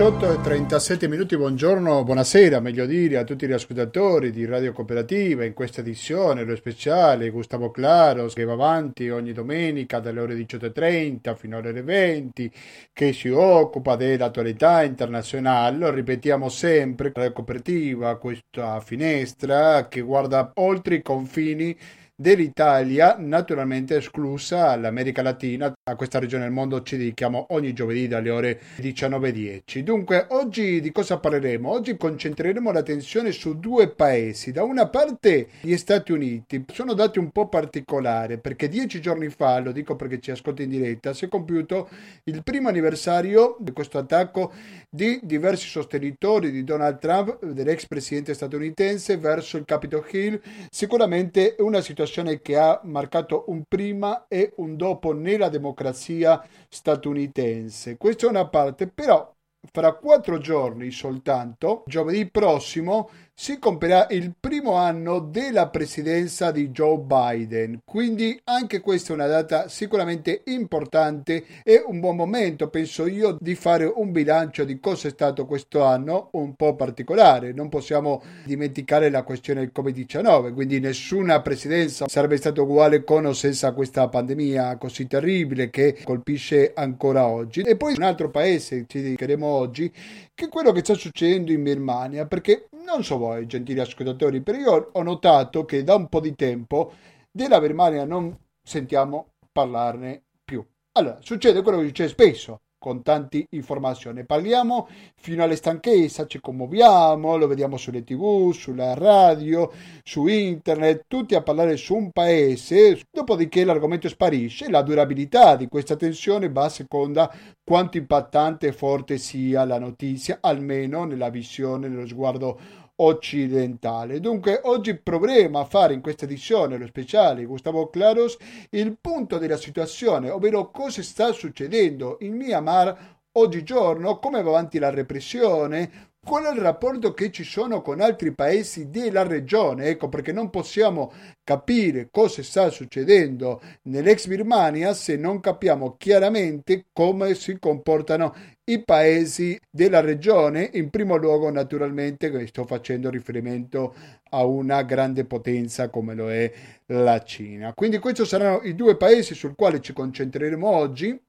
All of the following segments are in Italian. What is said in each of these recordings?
18 e 37 minuti, buongiorno, buonasera, meglio dire, a tutti gli ascoltatori di Radio Cooperativa in questa edizione, lo speciale, Gustavo Claros che va avanti ogni domenica dalle ore 18.30 fino alle ore 20, che si occupa dell'attualità internazionale, lo ripetiamo sempre, Radio Cooperativa, questa finestra che guarda oltre i confini dell'Italia, naturalmente esclusa l'America Latina. A questa regione del mondo ci dedichiamo ogni giovedì dalle ore 19.10. Dunque, oggi di cosa parleremo? Oggi concentreremo l'attenzione su due paesi. Da una parte gli Stati Uniti. Sono dati un po' particolari perché dieci giorni fa, lo dico perché ci ascolta in diretta, si è compiuto il primo anniversario di questo attacco di diversi sostenitori di Donald Trump, dell'ex presidente statunitense, verso il Capitol Hill. Sicuramente una situazione situazione che ha marcato un prima e un dopo nella democrazia statunitense. Questa è una parte, però fra quattro giorni soltanto, giovedì prossimo, si compierà il primo anno della presidenza di Joe Biden. Quindi anche questa è una data sicuramente importante e un buon momento, penso io, di fare un bilancio di cosa è stato questo anno un po' particolare. Non possiamo dimenticare la questione del Covid-19, quindi nessuna presidenza sarebbe stata uguale con o senza questa pandemia così terribile che colpisce ancora oggi. E poi un altro paese, ci dedicheremo oggi, che è quello che sta succedendo in Birmania, perché non so voi, gentili ascoltatori, però io ho notato che da un po' di tempo della Birmania non sentiamo parlarne più. Allora, succede quello che succede spesso con tante informazioni. Parliamo fino alle stanchezza, ci commuoviamo, lo vediamo sulle tv, sulla radio, su internet, tutti a parlare su un paese, dopodiché l'argomento sparisce, la durabilità di questa tensione va a seconda quanto impattante e forte sia la notizia, almeno nella visione, nello sguardo occidentale. Dunque oggi proveremo a fare in questa edizione, lo speciale Gustavo Claros, il punto della situazione, ovvero cosa sta succedendo in Myanmar oggigiorno, come va avanti la repressione, qual è il rapporto che ci sono con altri paesi della regione, ecco perché non possiamo capire cosa sta succedendo nell'ex Birmania se non capiamo chiaramente come si comportano i paesi della regione, in primo luogo naturalmente sto facendo riferimento a una grande potenza come lo è la Cina. Quindi questi saranno i due paesi sul quale ci concentreremo oggi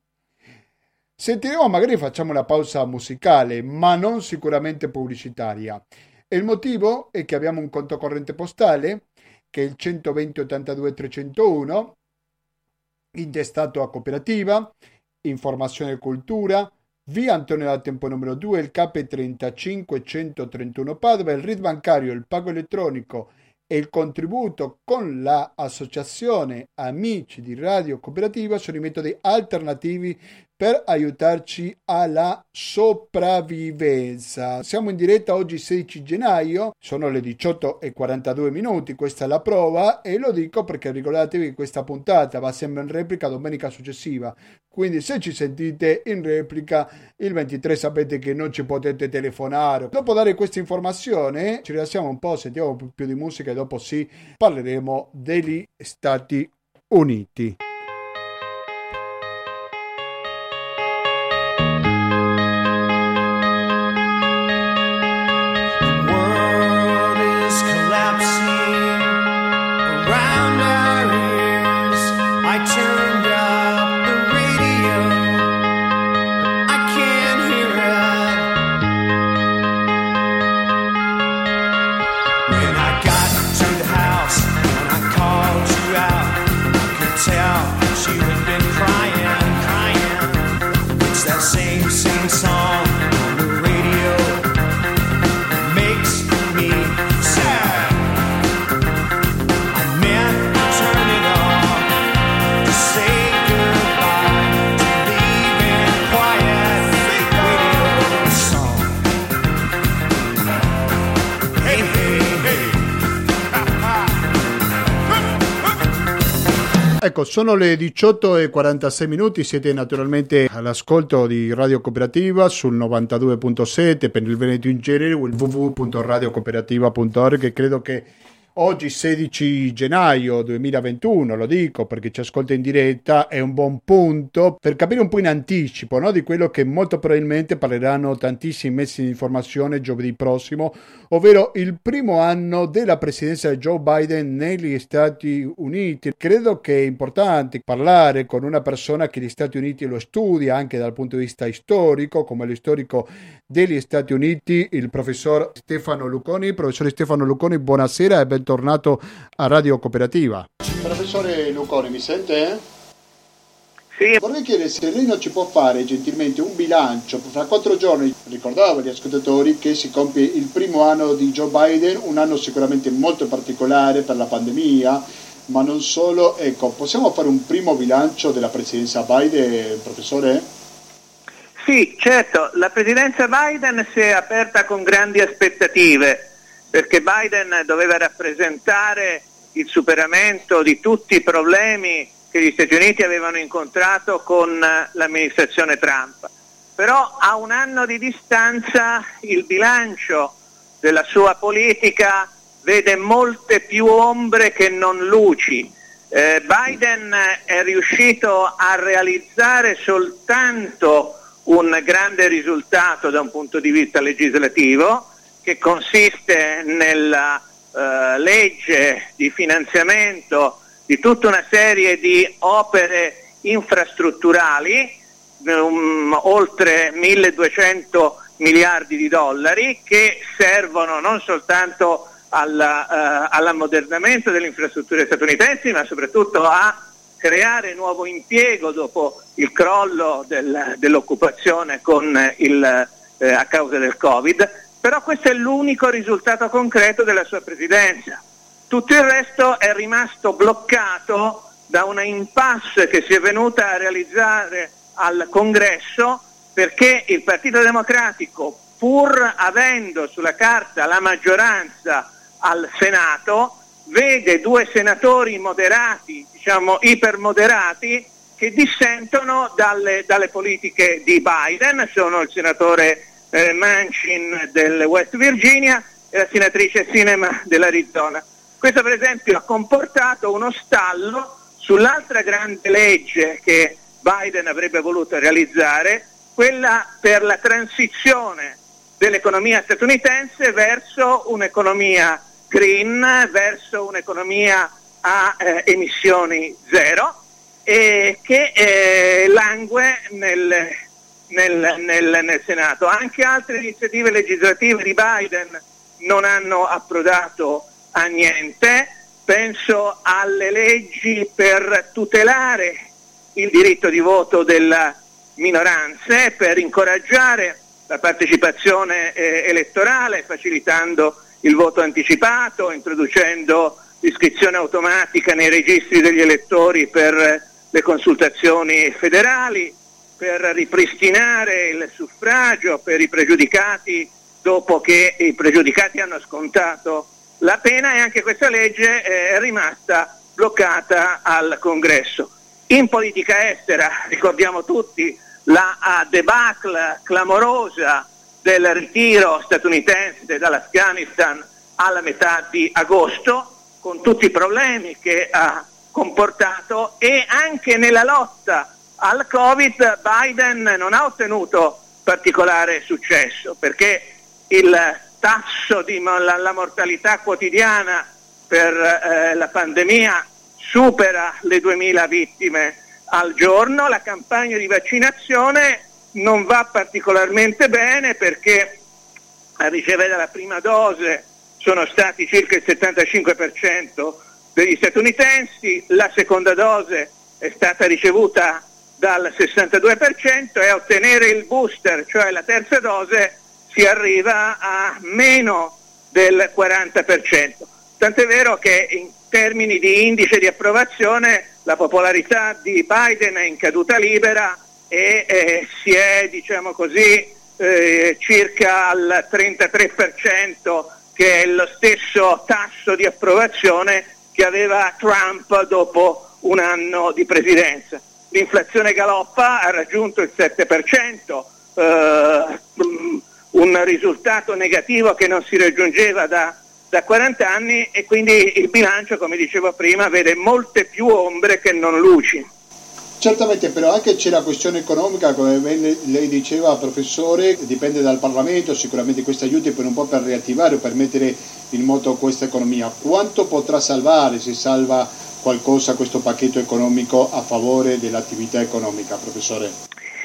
Sentiremo, magari facciamo una pausa musicale, ma non sicuramente pubblicitaria. Il motivo è che abbiamo un conto corrente postale, che è il 120 82 301, intestato a cooperativa, informazione e cultura, via Antonio da Tempo numero 2, il CAP 35 131 Padova, il RID bancario, il pago elettronico e il contributo con l'associazione Amici di Radio Cooperativa sono i metodi alternativi per aiutarci alla sopravvivenza. Siamo in diretta oggi 16 gennaio, sono le 18 e 42 minuti, questa è la prova e lo dico perché ricordatevi che questa puntata va sempre in replica domenica successiva, quindi se ci sentite in replica il 23 sapete che non ci potete telefonare. Dopo dare questa informazione ci rilassiamo un po', sentiamo più di musica e dopo sì parleremo degli Stati Uniti. Ecco, sono le 18 e 46 minuti, siete naturalmente all'ascolto di Radio Cooperativa sul 92.7 per il Veneto in genere o il www.radiocooperativa.org credo che Oggi 16 gennaio 2021, lo dico perché ci ascolta in diretta, è un buon punto per capire un po' in anticipo no? di quello che molto probabilmente parleranno tantissimi mezzi di informazione giovedì prossimo, ovvero il primo anno della presidenza di Joe Biden negli Stati Uniti. Credo che è importante parlare con una persona che gli Stati Uniti lo studia anche dal punto di vista storico, come lo storico degli Stati Uniti, il professor Stefano Luconi. Professore Stefano Luconi, buonasera e bentornato a Radio Cooperativa. Professore Luconi, mi sente? Sì. Vorrei chiedere se lei non ci può fare gentilmente un bilancio fra quattro giorni. Ricordavo agli ascoltatori che si compie il primo anno di Joe Biden, un anno sicuramente molto particolare per la pandemia, ma non solo. Ecco, possiamo fare un primo bilancio della presidenza Biden, professore? Sì, certo, la presidenza Biden si è aperta con grandi aspettative perché Biden doveva rappresentare il superamento di tutti i problemi che gli Stati Uniti avevano incontrato con l'amministrazione Trump. Però a un anno di distanza il bilancio della sua politica vede molte più ombre che non luci. Eh, Biden è riuscito a realizzare soltanto un grande risultato da un punto di vista legislativo, che consiste nella eh, legge di finanziamento di tutta una serie di opere infrastrutturali, um, oltre 1200 miliardi di dollari, che servono non soltanto alla, uh, all'ammodernamento delle infrastrutture statunitensi, ma soprattutto a creare nuovo impiego dopo il crollo del, dell'occupazione il, eh, a causa del Covid però questo è l'unico risultato concreto della sua presidenza. Tutto il resto è rimasto bloccato da una impasse che si è venuta a realizzare al congresso perché il Partito Democratico, pur avendo sulla carta la maggioranza al Senato, vede due senatori moderati, diciamo ipermoderati, che dissentono dalle, dalle politiche di Biden, sono il senatore eh, Manchin del West Virginia e la senatrice Cinema dell'Arizona. Questo per esempio ha comportato uno stallo sull'altra grande legge che Biden avrebbe voluto realizzare, quella per la transizione dell'economia statunitense verso un'economia green, verso un'economia a eh, emissioni zero, e che eh, langue nel, nel, nel, nel Senato. Anche altre iniziative legislative di Biden non hanno approdato a niente. Penso alle leggi per tutelare il diritto di voto delle minoranze, per incoraggiare la partecipazione eh, elettorale, facilitando il voto anticipato, introducendo l'iscrizione automatica nei registri degli elettori per le consultazioni federali, per ripristinare il suffragio per i pregiudicati dopo che i pregiudicati hanno scontato la pena e anche questa legge è rimasta bloccata al Congresso. In politica estera ricordiamo tutti la debacle clamorosa del ritiro statunitense dall'Afghanistan alla metà di agosto, con tutti i problemi che ha comportato e anche nella lotta al Covid Biden non ha ottenuto particolare successo perché il tasso di la, la mortalità quotidiana per eh, la pandemia supera le 2000 vittime al giorno, la campagna di vaccinazione non va particolarmente bene perché a ricevere la prima dose sono stati circa il 75% degli statunitensi, la seconda dose è stata ricevuta dal 62% e ottenere il booster, cioè la terza dose, si arriva a meno del 40%. Tant'è vero che in termini di indice di approvazione la popolarità di Biden è in caduta libera e eh, si è, diciamo così, eh, circa al 33%, che è lo stesso tasso di approvazione che aveva Trump dopo un anno di presidenza l'inflazione galoppa, ha raggiunto il 7%, eh, un risultato negativo che non si raggiungeva da da 40 anni e quindi il bilancio, come dicevo prima, vede molte più ombre che non luci. Certamente, però anche c'è la questione economica, come lei diceva professore, dipende dal Parlamento, sicuramente questi aiuti per un po' per riattivare o per mettere in moto questa economia. Quanto potrà salvare, se salva qualcosa questo pacchetto economico a favore dell'attività economica, professore?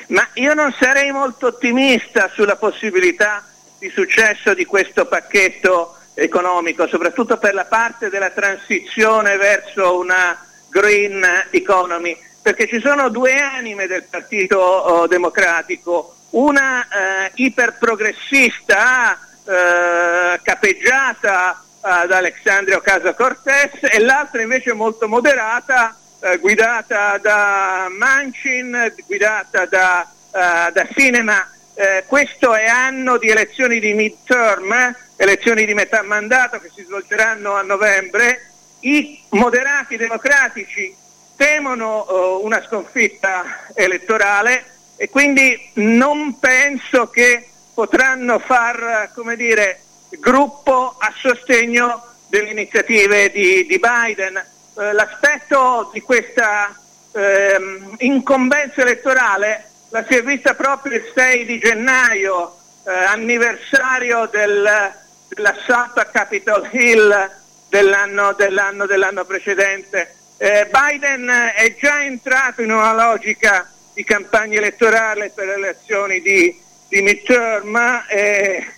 Ma io non sarei molto ottimista sulla possibilità di successo di questo pacchetto economico, soprattutto per la parte della transizione verso una green economy perché ci sono due anime del Partito oh, Democratico, una eh, iperprogressista eh, capeggiata eh, da Alexandria Ocasio-Cortez e l'altra invece molto moderata, eh, guidata da Manchin, guidata da, eh, da Cinema. Eh, questo è anno di elezioni di midterm, elezioni di metà mandato che si svolgeranno a novembre. I moderati democratici temono uh, una sconfitta elettorale e quindi non penso che potranno far come dire, gruppo a sostegno delle iniziative di, di Biden. Uh, l'aspetto di questa uh, incombenza elettorale la si è vista proprio il 6 di gennaio, eh, anniversario del, dell'assalto a Capitol Hill dell'anno, dell'anno, dell'anno precedente eh, Biden è già entrato in una logica di campagna elettorale per le elezioni di, di midterm, eh,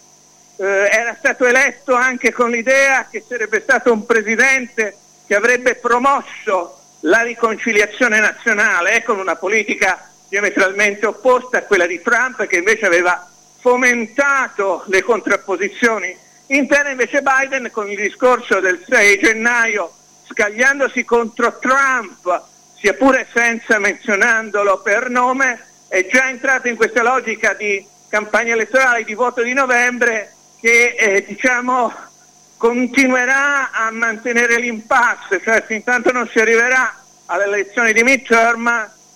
eh, era stato eletto anche con l'idea che sarebbe stato un presidente che avrebbe promosso la riconciliazione nazionale eh, con una politica diametralmente opposta a quella di Trump che invece aveva fomentato le contrapposizioni interne, invece Biden con il discorso del 6 gennaio scagliandosi contro Trump, sia pure senza menzionandolo per nome, è già entrato in questa logica di campagna elettorale di voto di novembre che eh, diciamo, continuerà a mantenere l'impasse, cioè fin tanto non si arriverà alle elezioni di midterm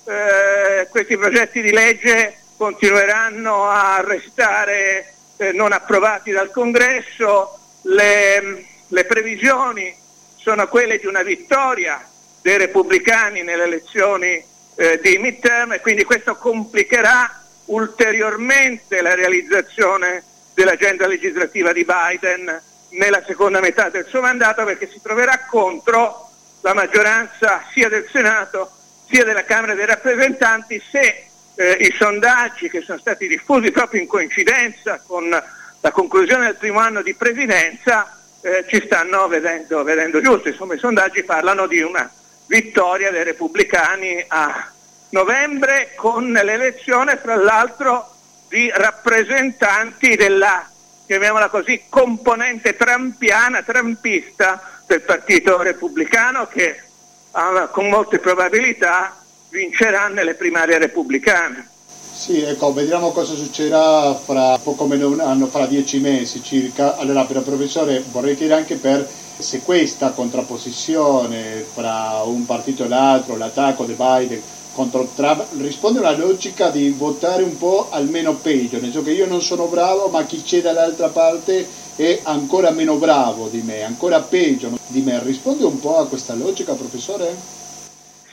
eh, questi progetti di legge continueranno a restare eh, non approvati dal Congresso, le, le previsioni sono quelle di una vittoria dei repubblicani nelle elezioni eh, di midterm e quindi questo complicherà ulteriormente la realizzazione dell'agenda legislativa di Biden nella seconda metà del suo mandato perché si troverà contro la maggioranza sia del Senato sia della Camera dei rappresentanti se eh, i sondaggi che sono stati diffusi proprio in coincidenza con la conclusione del primo anno di presidenza eh, ci stanno vedendo, vedendo giusto. Insomma, i sondaggi parlano di una vittoria dei repubblicani a novembre con l'elezione, fra l'altro, di rappresentanti della, chiamiamola così, componente trampiana, trampista del Partito Repubblicano che ah, con molte probabilità vincerà nelle primarie repubblicane. Sì, ecco, vediamo cosa succederà fra poco meno un anno, fra dieci mesi circa. Allora, per il professore, vorrei chiedere anche per se questa contrapposizione fra un partito e l'altro, l'attacco di Biden contro Trump, risponde a una logica di votare un po' almeno peggio, nel senso che io non sono bravo, ma chi c'è dall'altra parte è ancora meno bravo di me, ancora peggio di me. Risponde un po' a questa logica, professore?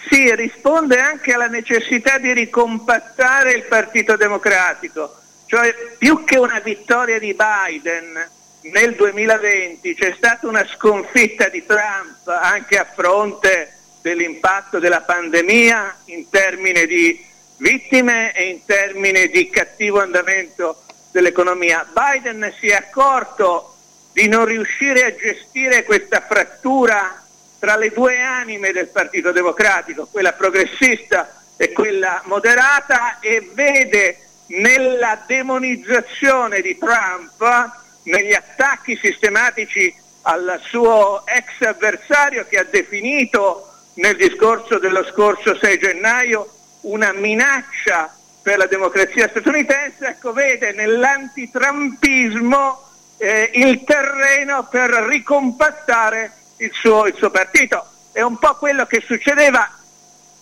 Sì, risponde anche alla necessità di ricompattare il Partito Democratico, cioè più che una vittoria di Biden nel 2020 c'è stata una sconfitta di Trump anche a fronte dell'impatto della pandemia in termini di vittime e in termini di cattivo andamento dell'economia. Biden si è accorto di non riuscire a gestire questa frattura tra le due anime del Partito Democratico, quella progressista e quella moderata, e vede nella demonizzazione di Trump, negli attacchi sistematici al suo ex avversario che ha definito nel discorso dello scorso 6 gennaio una minaccia per la democrazia statunitense, ecco vede nell'antitrampismo eh, il terreno per ricompattare il suo, il suo partito. È un po' quello che succedeva,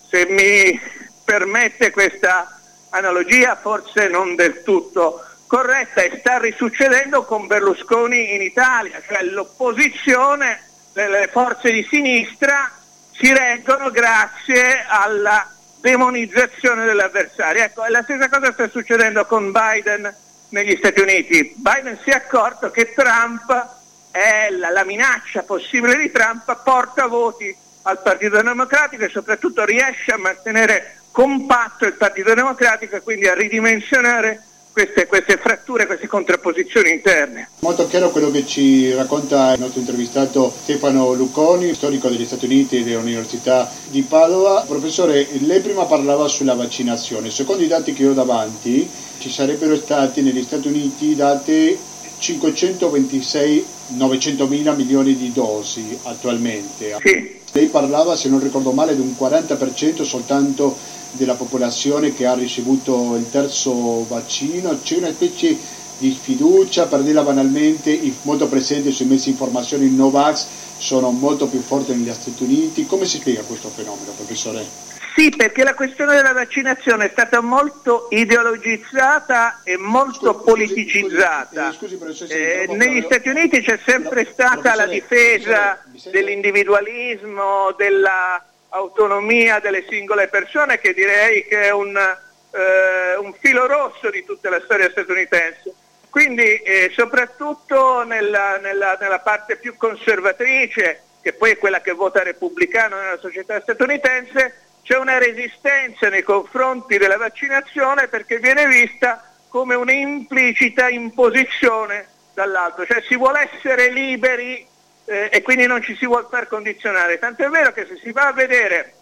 se mi permette questa analogia, forse non del tutto corretta e sta risuccedendo con Berlusconi in Italia, cioè l'opposizione, le forze di sinistra si reggono grazie alla demonizzazione dell'avversario. Ecco, la stessa cosa sta succedendo con Biden negli Stati Uniti. Biden si è accorto che Trump è la, la minaccia possibile di Trump, porta voti al Partito Democratico e soprattutto riesce a mantenere compatto il Partito Democratico e quindi a ridimensionare queste, queste, fratture, queste contrapposizioni interne. Molto chiaro quello che ci racconta il nostro intervistato Stefano Lucconi, storico degli Stati Uniti e dell'Università di Padova. Professore, lei prima parlava sulla vaccinazione. Secondo i dati che ho davanti, ci sarebbero stati negli Stati Uniti date 526 900 mila milioni di dosi attualmente. Sì. Lei parlava, se non ricordo male, di un 40% soltanto della popolazione che ha ricevuto il terzo vaccino, c'è una specie di sfiducia, per dirla banalmente, molto presente sui mezzi di informazione in Novax, sono molto più forti negli Stati Uniti. Come si spiega questo fenomeno, professore? Sì, perché la questione della vaccinazione è stata molto ideologizzata e molto scusi, politicizzata. Scusi, scusi, eh, negli Stati Uniti c'è sempre stata la difesa dell'individualismo, della autonomia delle singole persone che direi che è un, eh, un filo rosso di tutta la storia statunitense. Quindi eh, soprattutto nella, nella, nella, parte più conservatrice, che poi è quella che vota repubblicano nella società statunitense, c'è una resistenza nei confronti della vaccinazione perché viene vista come un'implicita imposizione dall'alto, cioè si vuole essere liberi eh, e quindi non ci si vuole far condizionare. Tant'è vero che se si va a vedere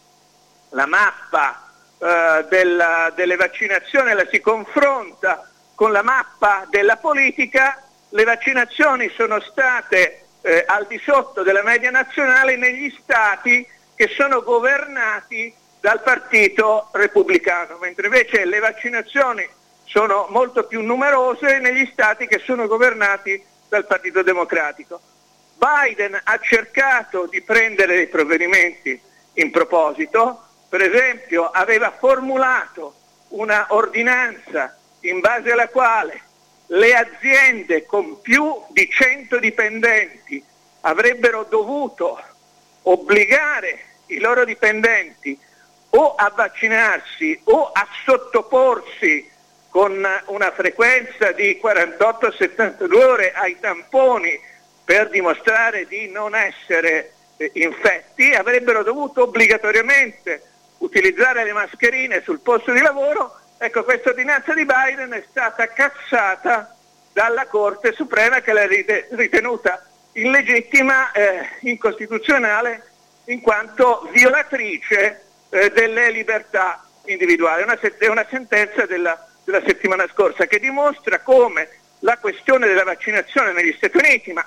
la mappa eh, della, delle vaccinazioni la si confronta con la mappa della politica, le vaccinazioni sono state eh, al di sotto della media nazionale negli stati che sono governati dal Partito Repubblicano, mentre invece le vaccinazioni sono molto più numerose negli stati che sono governati dal Partito Democratico. Biden ha cercato di prendere dei provvedimenti in proposito, per esempio aveva formulato una ordinanza in base alla quale le aziende con più di 100 dipendenti avrebbero dovuto obbligare i loro dipendenti o a vaccinarsi o a sottoporsi con una frequenza di 48-72 ore ai tamponi per dimostrare di non essere eh, infetti avrebbero dovuto obbligatoriamente utilizzare le mascherine sul posto di lavoro, ecco questa ordinanza di Biden è stata cassata dalla Corte Suprema che l'ha ritenuta illegittima, eh, incostituzionale, in quanto violatrice eh, delle libertà individuali. È una, è una sentenza della, della settimana scorsa che dimostra come la questione della vaccinazione negli Stati Uniti, ma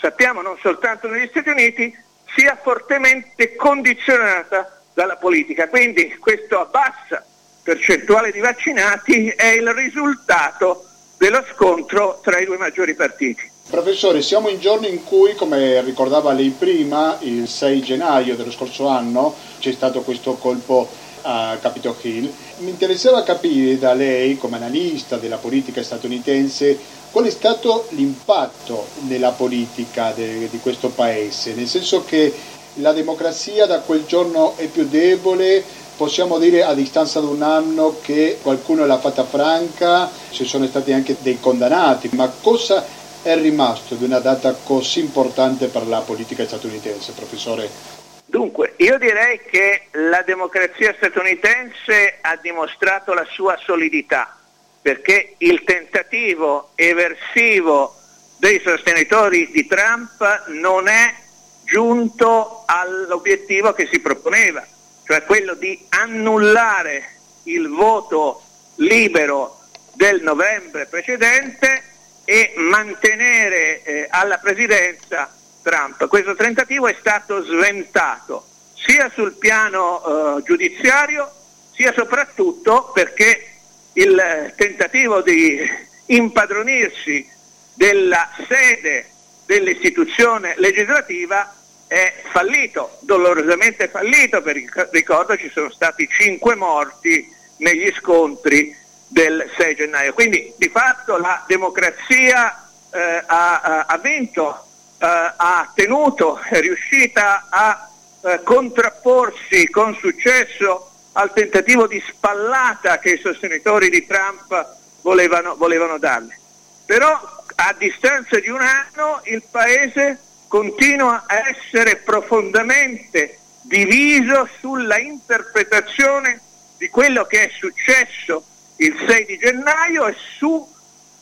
sappiamo non soltanto negli Stati Uniti, sia fortemente condizionata dalla politica. Quindi questa bassa percentuale di vaccinati è il risultato dello scontro tra i due maggiori partiti. Professore, siamo in giorni in cui, come ricordava lei prima, il 6 gennaio dello scorso anno c'è stato questo colpo a Capitol Hill. Mi interessava capire da lei, come analista della politica statunitense, qual è stato l'impatto nella politica de, di questo paese, nel senso che la democrazia da quel giorno è più debole, possiamo dire a distanza di un anno che qualcuno l'ha fatta franca, ci sono stati anche dei condannati, ma cosa è rimasto di una data così importante per la politica statunitense, professore? Dunque, io direi che la democrazia statunitense ha dimostrato la sua solidità perché il tentativo eversivo dei sostenitori di Trump non è giunto all'obiettivo che si proponeva, cioè quello di annullare il voto libero del novembre precedente e mantenere eh, alla presidenza Trump. Questo tentativo è stato sventato sia sul piano eh, giudiziario sia soprattutto perché il tentativo di impadronirsi della sede dell'istituzione legislativa è fallito, dolorosamente fallito, perché ricordo ci sono stati cinque morti negli scontri del 6 gennaio. Quindi di fatto la democrazia eh, ha, ha, vinto, eh, ha tenuto, è riuscita a eh, contrapporsi con successo al tentativo di spallata che i sostenitori di Trump volevano, volevano darle. Però a distanza di un anno il Paese continua a essere profondamente diviso sulla interpretazione di quello che è successo il 6 di gennaio e su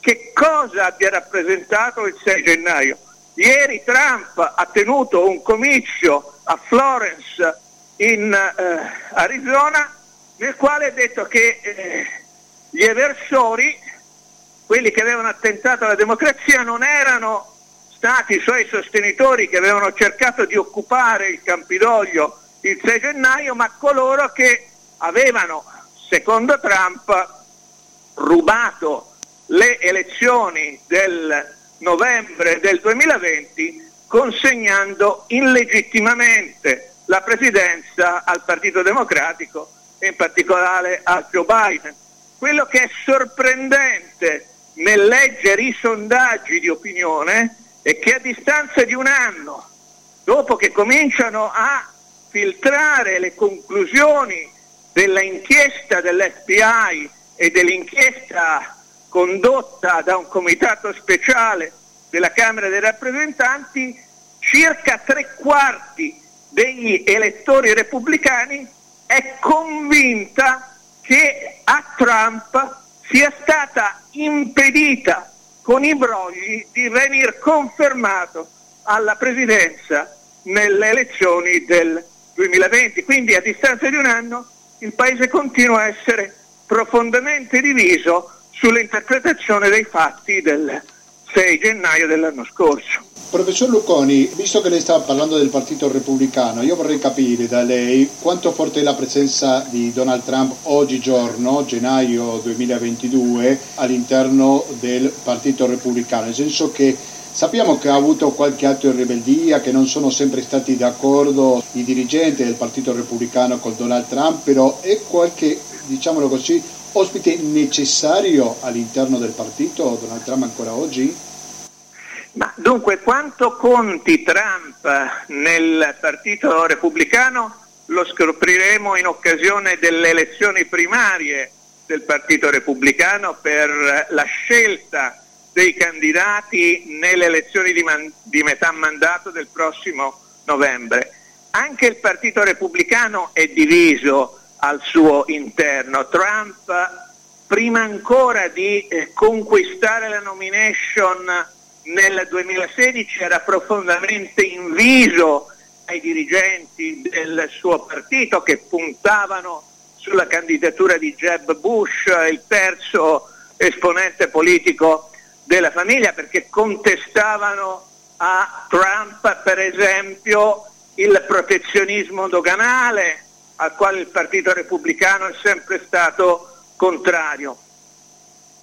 che cosa abbia rappresentato il 6 gennaio. Ieri Trump ha tenuto un comizio a Florence in eh, Arizona nel quale ha detto che eh, gli eversori, quelli che avevano attentato alla democrazia, non erano stati i suoi sostenitori che avevano cercato di occupare il Campidoglio il 6 gennaio, ma coloro che avevano, secondo Trump, rubato le elezioni del novembre del 2020 consegnando illegittimamente la presidenza al Partito Democratico e in particolare a Joe Biden. Quello che è sorprendente nel leggere i sondaggi di opinione è che a distanza di un anno, dopo che cominciano a filtrare le conclusioni della inchiesta dell'FBI e dell'inchiesta condotta da un comitato speciale della Camera dei rappresentanti, circa tre quarti degli elettori repubblicani è convinta che a Trump sia stata impedita con i brogli di venire confermato alla presidenza nelle elezioni del 2020. Quindi a distanza di un anno il Paese continua a essere profondamente diviso sull'interpretazione dei fatti del 6 gennaio dell'anno scorso. Professor Lucconi, visto che lei stava parlando del Partito Repubblicano, io vorrei capire da lei quanto forte è la presenza di Donald Trump oggigiorno, gennaio 2022, all'interno del Partito Repubblicano, nel senso che Sappiamo che ha avuto qualche atto di ribellia, che non sono sempre stati d'accordo i dirigenti del Partito Repubblicano con Donald Trump, però è qualche, diciamolo così, ospite necessario all'interno del partito Donald Trump ancora oggi? Ma dunque, quanto conti Trump nel Partito Repubblicano lo scopriremo in occasione delle elezioni primarie del Partito Repubblicano per la scelta dei candidati nelle elezioni di, man- di metà mandato del prossimo novembre. Anche il Partito Repubblicano è diviso al suo interno. Trump, prima ancora di eh, conquistare la nomination nel 2016, era profondamente inviso ai dirigenti del suo partito che puntavano sulla candidatura di Jeb Bush, il terzo esponente politico della famiglia perché contestavano a Trump per esempio il protezionismo doganale al quale il Partito Repubblicano è sempre stato contrario.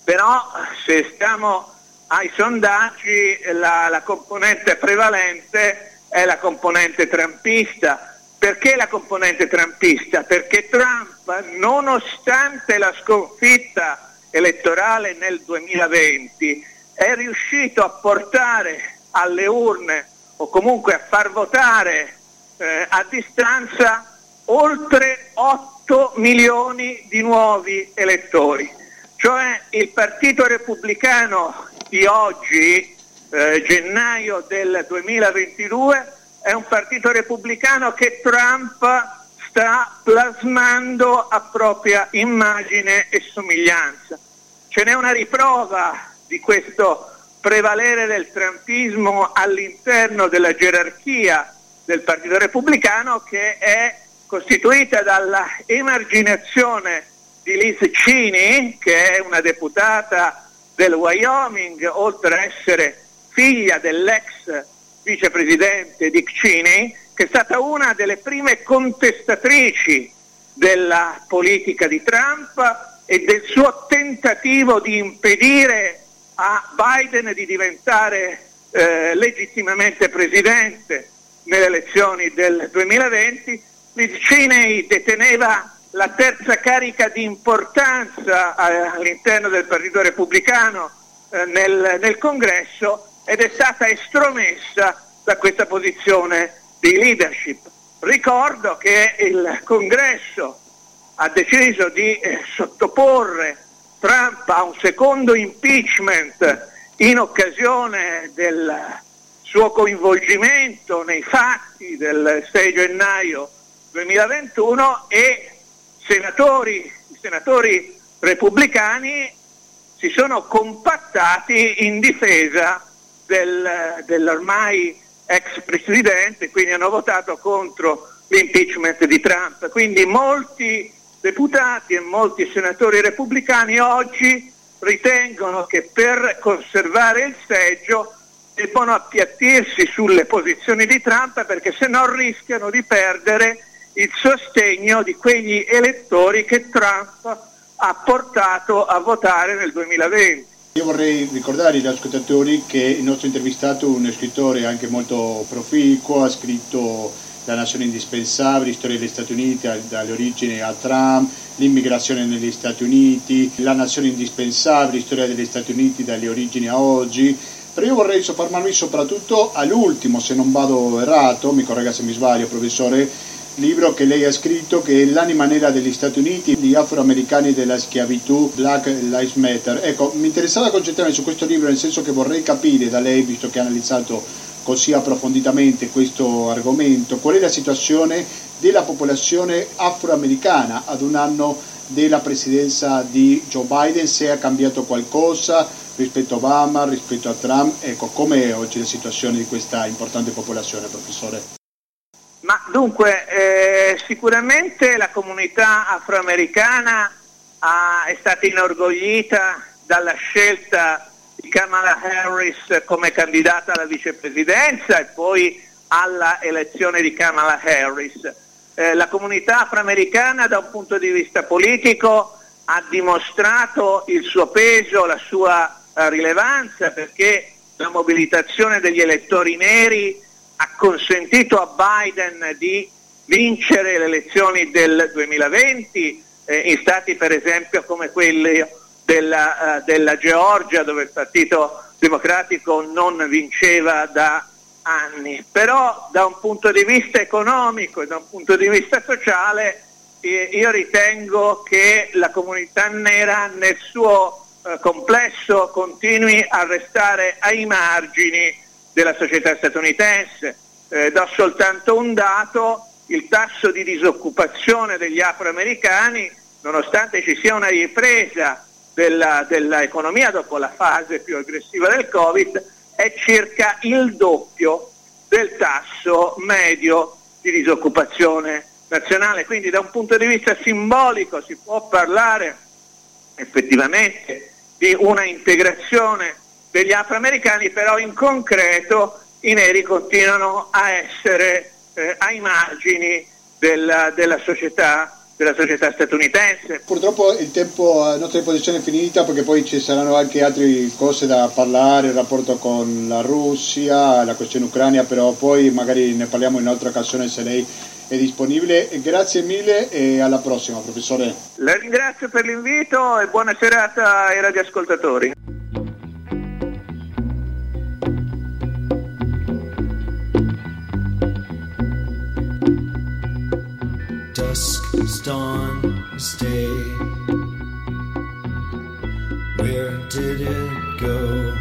Però se stiamo ai sondaggi la, la componente prevalente è la componente trumpista. Perché la componente trumpista? Perché Trump, nonostante la sconfitta elettorale nel 2020, è riuscito a portare alle urne o comunque a far votare eh, a distanza oltre 8 milioni di nuovi elettori. Cioè il Partito Repubblicano di oggi, eh, gennaio del 2022, è un partito repubblicano che Trump sta plasmando a propria immagine e somiglianza. Ce n'è una riprova di questo prevalere del trumpismo all'interno della gerarchia del Partito Repubblicano che è costituita dalla emarginazione di Liz Cheney, che è una deputata del Wyoming, oltre a essere figlia dell'ex vicepresidente Dick Cheney, che è stata una delle prime contestatrici della politica di Trump e del suo tentativo di impedire a Biden di diventare eh, legittimamente presidente nelle elezioni del 2020, Liz Cheney deteneva la terza carica di importanza eh, all'interno del Partito Repubblicano eh, nel, nel Congresso ed è stata estromessa da questa posizione di leadership. Ricordo che il Congresso ha deciso di eh, sottoporre Trump a un secondo impeachment in occasione del suo coinvolgimento nei fatti del 6 gennaio 2021 e senatori, senatori repubblicani si sono compattati in difesa del, dell'ormai ex presidente, quindi hanno votato contro l'impeachment di Trump. Quindi molti deputati e molti senatori repubblicani oggi ritengono che per conservare il seggio debbano appiattirsi sulle posizioni di Trump perché se no rischiano di perdere il sostegno di quegli elettori che Trump ha portato a votare nel 2020. Io vorrei ricordare agli ascoltatori che il nostro intervistato è un scrittore anche molto proficuo, ha scritto La nazione indispensabile, storia degli Stati Uniti dalle origini a Trump, l'immigrazione negli Stati Uniti, La nazione indispensabile, storia degli Stati Uniti dalle origini a oggi, però io vorrei soffermarmi soprattutto all'ultimo, se non vado errato, mi corregga se mi sbaglio professore, libro che lei ha scritto che è L'anima nera degli Stati Uniti, gli afroamericani della schiavitù, Black Lives Matter. Ecco, mi interessava concentrarmi su questo libro nel senso che vorrei capire da lei, visto che ha analizzato così approfonditamente questo argomento, qual è la situazione della popolazione afroamericana ad un anno della presidenza di Joe Biden, se ha cambiato qualcosa rispetto a Obama, rispetto a Trump, ecco, com'è oggi la situazione di questa importante popolazione, professore? Ma dunque, eh, sicuramente la comunità afroamericana ha, è stata inorgoglita dalla scelta di Kamala Harris come candidata alla vicepresidenza e poi alla elezione di Kamala Harris. Eh, la comunità afroamericana da un punto di vista politico ha dimostrato il suo peso, la sua eh, rilevanza perché la mobilitazione degli elettori neri ha consentito a Biden di vincere le elezioni del 2020 eh, in stati per esempio come quelli della, uh, della, Georgia dove il Partito Democratico non vinceva da anni. Però da un punto di vista economico e da un punto di vista sociale eh, io ritengo che la comunità nera nel suo eh, complesso continui a restare ai margini della società statunitense. Eh, do soltanto un dato, il tasso di disoccupazione degli afroamericani, nonostante ci sia una ripresa dell'economia dopo la fase più aggressiva del Covid, è circa il doppio del tasso medio di disoccupazione nazionale. Quindi da un punto di vista simbolico si può parlare effettivamente di una integrazione degli afroamericani, però in concreto i neri continuano a essere eh, ai margini della, della, società, della, società, statunitense. Purtroppo il tempo a nostra disposizione è finita perché poi ci saranno anche altre cose da parlare, il rapporto con la Russia, la questione ucraina, però poi magari ne parliamo in un'altra occasione se lei è disponibile. Grazie mille e alla prossima professore. La ringrazio per l'invito e buona serata ai radioascoltatori. Dawn is day. Where did it go?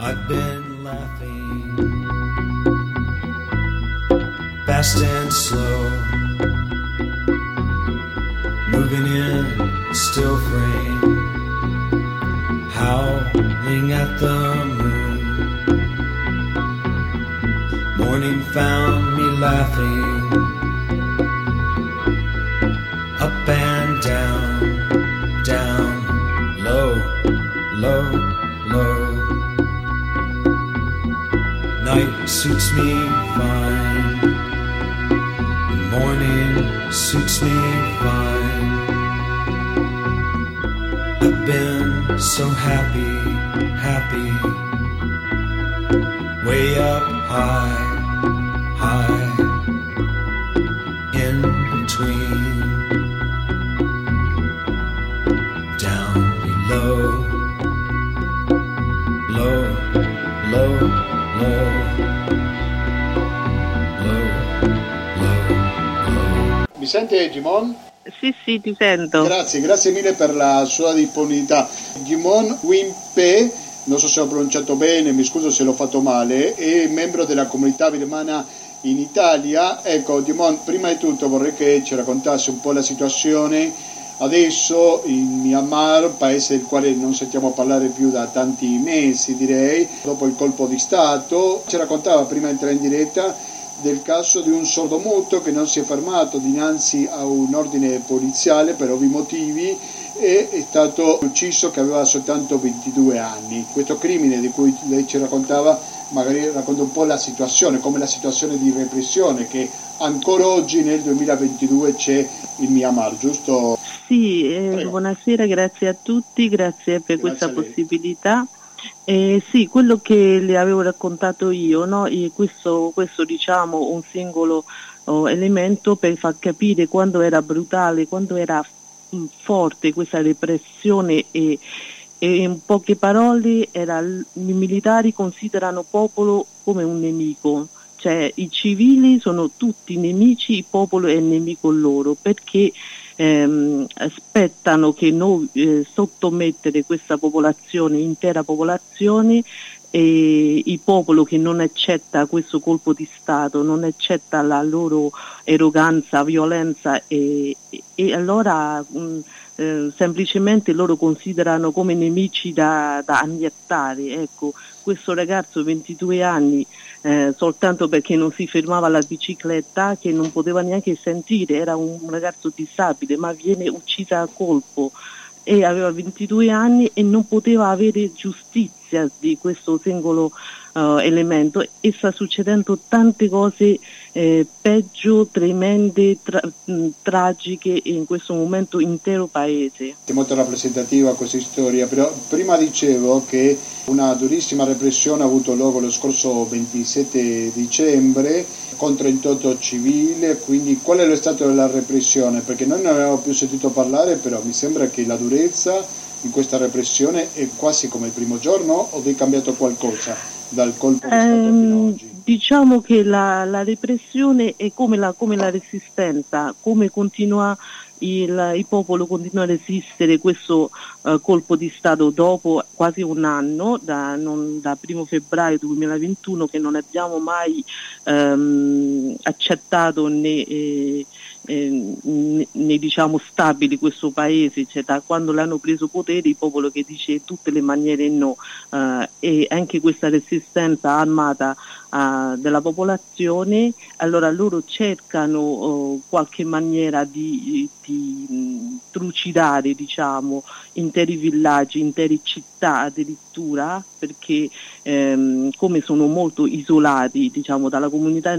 I've been laughing fast and slow, moving in still frame, howling at the moon. Morning found laughing up and down, down, low, low, low. Night suits me fine, morning suits me fine. I've been so happy, happy, way up high. Gimon? Sì, sì, ti sento. Grazie, grazie mille per la sua disponibilità. Gimon Wimpe, non so se ho pronunciato bene, mi scuso se l'ho fatto male, è membro della comunità birmana in Italia. Ecco, Dimon, prima di tutto vorrei che ci raccontasse un po' la situazione adesso in Myanmar, paese del quale non sentiamo parlare più da tanti mesi, direi, dopo il colpo di Stato. Ci raccontava prima di entrare in diretta del caso di un sordomuto che non si è fermato dinanzi a un ordine poliziale per ovvi motivi e è stato ucciso che aveva soltanto 22 anni. Questo crimine di cui lei ci raccontava magari racconta un po' la situazione, come la situazione di repressione che ancora oggi nel 2022 c'è in Myanmar, giusto? Sì, eh, buonasera, grazie a tutti, grazie per grazie questa possibilità. Eh, sì, quello che le avevo raccontato io, no? questo, questo diciamo un singolo oh, elemento per far capire quando era brutale, quando era mh, mm, forte questa repressione e, e in poche parole era, i militari considerano popolo come un nemico, cioè i civili sono tutti nemici, il popolo è nemico loro, perché ehm, aspettano che noi eh, sottomettere questa popolazione, intera popolazione, e il popolo che non accetta questo colpo di Stato, non accetta la loro eroganza, violenza e, e, allora mh, eh, semplicemente loro considerano come nemici da, da anniettare. Ecco, questo ragazzo 22 anni eh, soltanto perché non si fermava la bicicletta che non poteva neanche sentire, era un ragazzo disabile ma viene uccisa a colpo. E aveva 22 anni e non poteva avere giustizia di questo singolo uh, elemento e sta succedendo tante cose eh, peggio, tremende, tra- mh, tragiche in questo momento intero paese. È molto rappresentativa questa storia, però prima dicevo che una durissima repressione ha avuto luogo lo scorso 27 dicembre con 38 civili, quindi qual è lo stato della repressione? Perché noi non avevamo più sentito parlare, però mi sembra che la durezza in questa repressione è quasi come il primo giorno o è cambiato qualcosa? Dal colpo ad ehm? Diciamo che la, la repressione è come la, come la, resistenza, come continua il, il, popolo continua a resistere questo uh, colpo di Stato dopo quasi un anno, da, non, da 1 febbraio 2021 che non abbiamo mai um, accettato né, eh, eh, né diciamo stabili questo paese, cioè da quando l'hanno preso potere il popolo che dice tutte le maniere no. Eh, e anche questa resistenza armata uh, della popolazione, allora loro cercano uh, qualche maniera di, di mh, trucidare diciamo, interi villaggi, intere città addirittura, perché ehm, come sono molto isolati diciamo, dalla comunità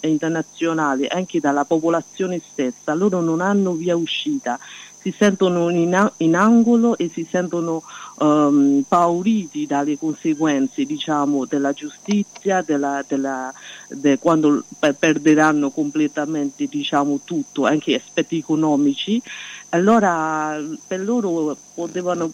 internazionale, anche dalla popolazione stessa, loro non hanno via uscita si sentono in, in angolo e si sentono um, pauriti dalle conseguenze diciamo, della giustizia, della, della, de, quando perderanno completamente diciamo, tutto, anche aspetti economici, allora per loro potevano,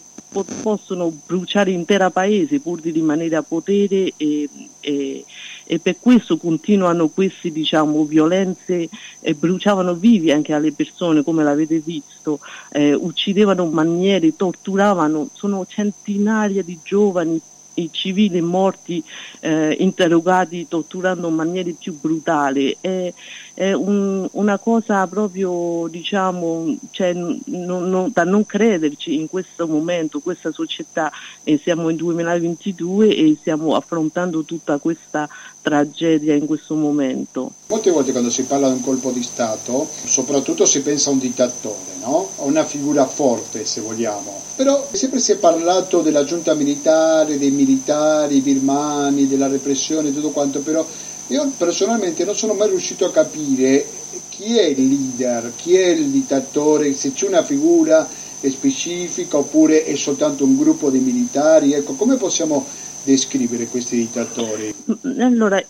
possono bruciare l'intero paese pur di rimanere a potere e, e e per questo continuano queste diciamo, violenze, eh, bruciavano vivi anche alle persone come l'avete visto, eh, uccidevano maniere, torturavano, sono centinaia di giovani i civili morti eh, interrogati torturando in maniera più brutale. È, è un, una cosa proprio diciamo cioè, non, non, da non crederci in questo momento questa società e siamo in 2022 e stiamo affrontando tutta questa tragedia in questo momento. Molte volte quando si parla di un colpo di Stato, soprattutto si pensa a un dittatore, no? a una figura forte se vogliamo, però sempre si è parlato della giunta militare, dei militari birmani, della repressione, tutto quanto, però io personalmente non sono mai riuscito a capire chi è il leader, chi è il dittatore, se c'è una figura specifica oppure è soltanto un gruppo di militari, ecco, come possiamo descrivere questi dittatori? Allora,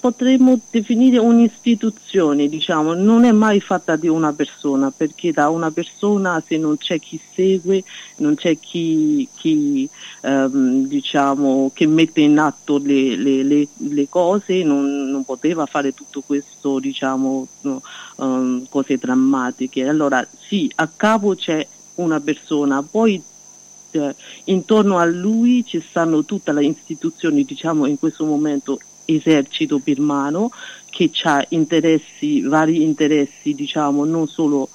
potremmo definire un'istituzione, diciamo, non è mai fatta di una persona, perché da una persona se non c'è chi segue, non c'è chi, chi ehm, diciamo, che mette in atto le, le, le, le cose, non, non, poteva fare tutto questo, diciamo, no, um, cose drammatiche. Allora sì, a capo c'è una persona, poi eh, intorno a lui ci stanno tutte le istituzioni, diciamo in questo momento esercito birmano che ha interessi, vari interessi, diciamo, non solo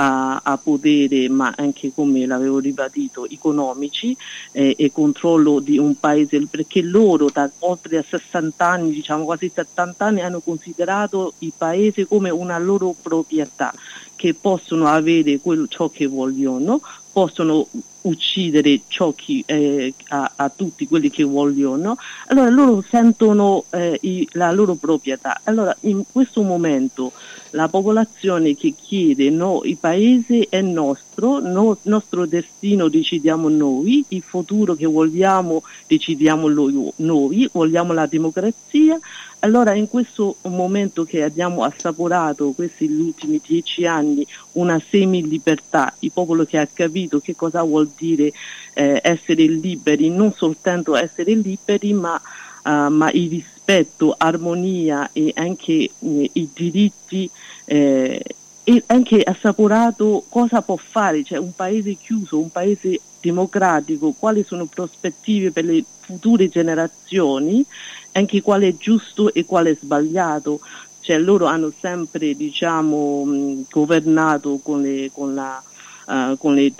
a, a, potere ma anche come l'avevo ribadito economici eh, e controllo di un paese perché loro da oltre a 60 anni diciamo quasi 70 anni hanno considerato il paese come una loro proprietà che possono avere quello, ciò che vogliono possono uccidere chi, eh, a, a, tutti quelli che vogliono, allora loro sentono eh, i, la loro proprietà. Allora in questo momento la popolazione che chiede no, il paese è nostro, no, nostro destino decidiamo noi, il futuro che vogliamo decidiamo noi, vogliamo la democrazia, allora in questo momento che abbiamo assaporato questi ultimi dieci anni una semi-libertà, il popolo che ha capito che cosa vuol dire eh, essere liberi, non soltanto essere liberi ma, uh, ma il rispetto, armonia e anche eh, i diritti eh, e anche assaporato cosa può fare, cioè un paese chiuso, un paese democratico, quali sono prospettive per le future generazioni anche quale è giusto e quale è sbagliato. Cioè, loro hanno sempre diciamo, governato con, le, con, la, uh, con le,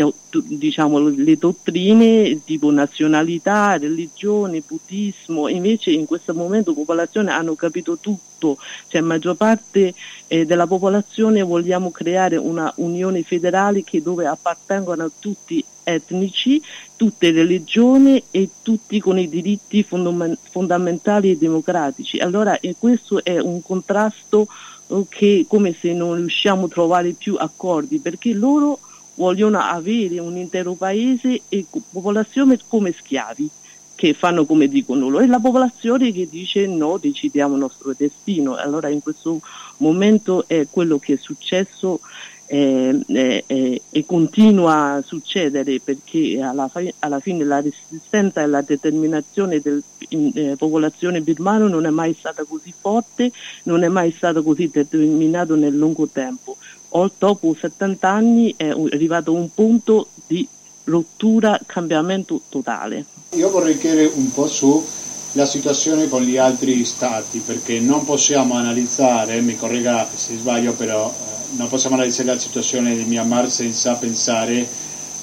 diciamo, le, dottrine tipo nazionalità, religione, buddismo, invece in questo momento la popolazione hanno capito tutto, cioè maggior parte eh, della popolazione vogliamo creare una unione federale che dove appartengono tutti etnici, tutte religioni e tutti con i diritti fondamentali e democratici. Allora eh, questo è un contrasto eh, che come se non riusciamo a trovare più accordi perché loro vogliono avere un intero paese e popolazione come schiavi che fanno come dicono loro e la popolazione che dice no, decidiamo il nostro destino. Allora in questo momento è quello che è successo eh, eh, e continua a succedere perché alla, alla, fine la resistenza e la determinazione della eh, popolazione birmana non è mai stata così forte, non è mai stata così determinata nel lungo tempo. Dopo 70 anni è arrivato un punto di rottura, cambiamento totale. Io vorrei chiedere un po' sulla situazione con gli altri stati perché non possiamo analizzare, mi corregga se sbaglio però non possiamo analizzare la situazione di Myanmar senza pensare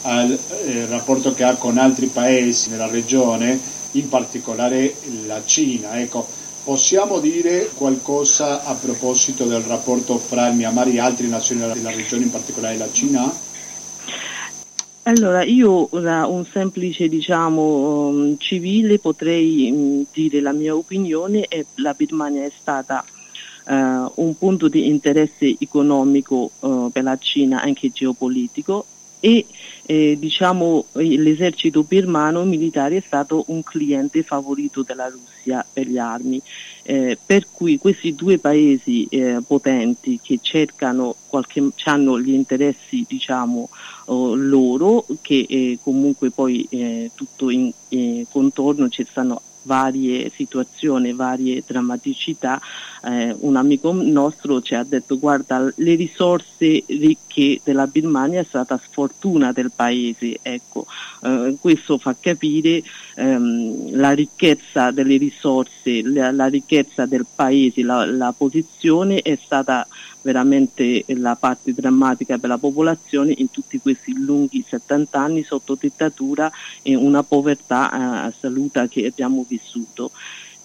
al eh, rapporto che ha con altri paesi nella regione, in particolare la Cina. Ecco, possiamo dire qualcosa a proposito del rapporto fra il Myanmar e altre nazioni della regione, in particolare la Cina? Allora, io da un semplice diciamo, um, civile potrei um, dire la mia opinione e la Birmania è stata uh, un punto di interesse economico uh, per la Cina, anche geopolitico, e eh, diciamo, l'esercito birmano militare è stato un cliente favorito della Russia per le armi. Eh, per cui questi due paesi eh, potenti che cercano qualche, hanno gli interessi diciamo, oh, loro, che eh, comunque poi eh, tutto in contorno ci stanno varie situazioni, varie drammaticità, eh, un amico nostro ci ha detto guarda le risorse ricche della Birmania è stata sfortuna del paese, ecco, eh, questo fa capire ehm, la ricchezza delle risorse, la, la ricchezza del paese, la, la posizione è stata veramente la parte drammatica per la popolazione in tutti questi lunghi 70 anni sotto dittatura e una povertà eh, assoluta che abbiamo vissuto.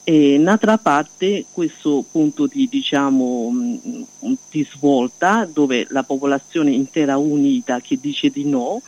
E d'altra parte questo punto di, diciamo, mm, di svolta dove la popolazione intera unita che dice di no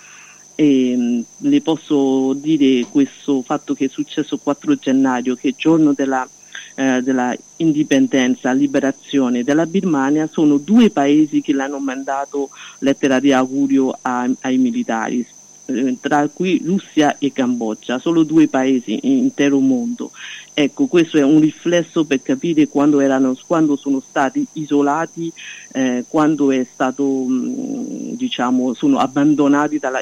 e mm, le posso dire questo fatto che è successo il 4 gennaio che è il giorno della eh, della indipendenza, liberazione della Birmania, sono due paesi che l'hanno mandato lettera di augurio a, ai militari. Eh, tra cui Russia e Cambogia, solo due paesi in intero mondo. Ecco, questo è un riflesso per capire quando, erano, quando sono stati isolati, eh, quando stato, mh, diciamo, sono abbandonati dalla,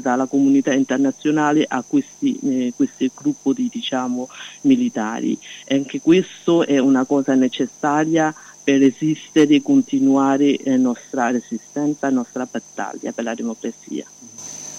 dalla, comunità internazionale a questi, eh, questi gruppi di, diciamo, militari. Anche questo è una cosa necessaria per resistere e continuare la nostra resistenza, la nostra battaglia per la democrazia.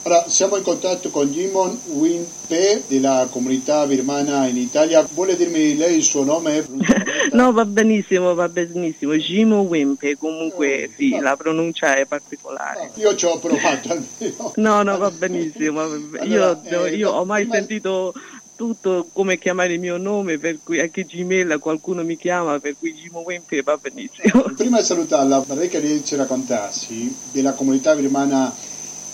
Ora, siamo in contatto con Jimon Winpe della comunità birmana in Italia. Vuole dirmi lei il suo nome? no, va benissimo, va benissimo. Jimon Winpe, comunque oh, sì, va. la pronuncia è particolare. No, io ci ho provato almeno. no, no, va benissimo. Allora, io, eh, io ho mai prima... sentito tutto come chiamare il mio nome, per cui anche Gmail qualcuno mi chiama, per cui Gimo Wempe va benissimo. Prima di salutarla, vorrei che lei ci raccontassi della comunità birmana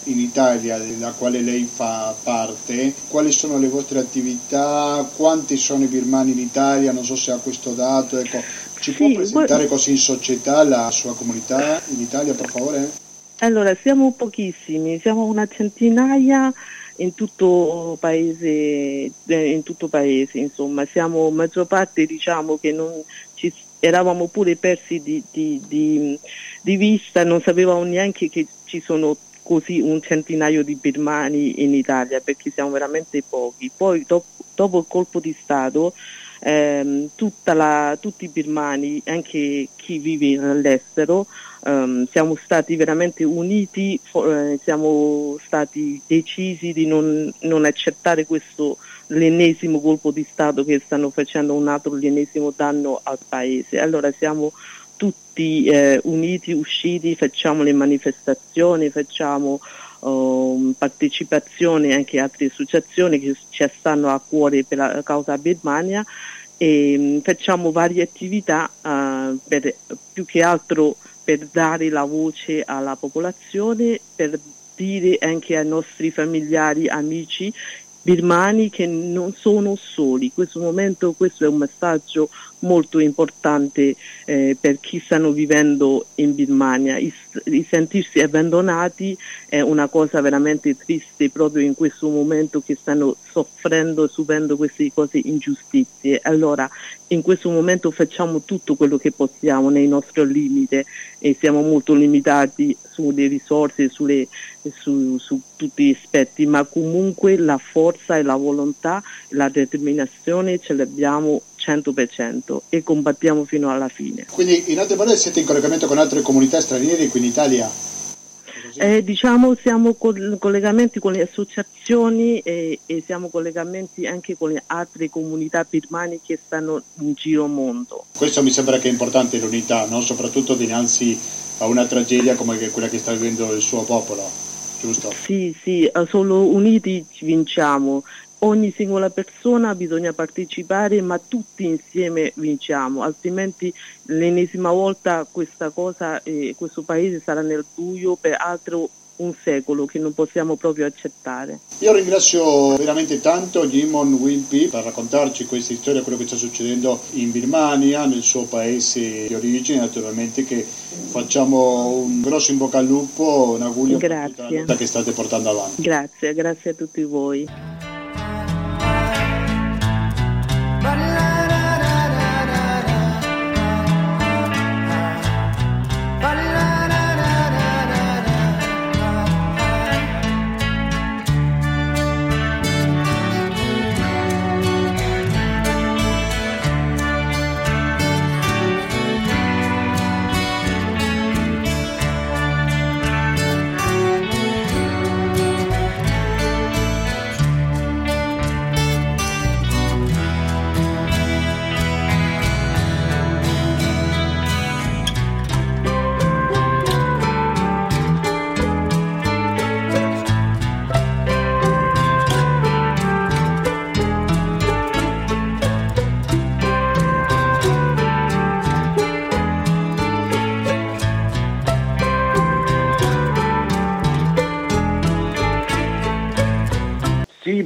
in Italia della quale lei fa parte, quali sono le vostre attività, quanti sono i birmani in Italia, non so se ha questo dato, ecco, ci sì, può presentare così in società la sua comunità in Italia per favore? Allora, siamo pochissimi, siamo una centinaia in tutto paese, eh, in tutto paese insomma, siamo maggior parte diciamo che non ci eravamo pure persi di, di, di, di vista, non sapevamo neanche che ci sono così un centinaio di birmani in Italia perché siamo veramente pochi. Poi dopo, dopo il colpo di Stato ehm, la, tutti i birmani, anche chi vive all'estero, ehm, siamo stati veramente uniti, eh, siamo stati decisi di non, non accettare questo l'ennesimo colpo di Stato che stanno facendo un altro l'ennesimo danno al paese. Allora siamo tutti eh, uniti, usciti, facciamo le manifestazioni, facciamo uh, partecipazione anche altre associazioni che ci stanno a cuore per la causa Birmania e um, facciamo varie attività uh, per, più che altro per dare la voce alla popolazione, per dire anche ai nostri familiari, amici birmani che non sono soli. In questo momento questo è un messaggio molto importante eh, per chi stanno vivendo in Birmania. Il, il, sentirsi abbandonati è una cosa veramente triste proprio in questo momento che stanno soffrendo e subendo queste cose ingiustizie. Allora in questo momento facciamo tutto quello che possiamo nei nostri limiti e siamo molto limitati sulle risorse, sulle, su, su tutti gli aspetti, ma comunque la forza e la volontà, la determinazione ce l'abbiamo 100% e combattiamo fino alla fine. Quindi in altre parole siete in collegamento con altre comunità straniere qui in Italia? Eh, diciamo siamo con collegamenti con le associazioni e, e, siamo collegamenti anche con le altre comunità birmane che stanno in giro mondo. Questo mi sembra che è importante l'unità, no? soprattutto dinanzi a una tragedia come quella che sta vivendo il suo popolo, giusto? Sì, sì, eh, solo uniti vinciamo ogni singola persona bisogna partecipare ma tutti insieme vinciamo, altrimenti l'ennesima volta questa cosa, eh, questo paese sarà nel buio per altro un secolo che non possiamo proprio accettare. Io ringrazio veramente tanto Jimon Wimpy per raccontarci questa storia, quello che sta succedendo in Birmania, nel suo paese di origine, naturalmente che facciamo un grosso in bocca al lupo, un augurio grazie. per tutta la che state portando avanti. Grazie, grazie a tutti voi.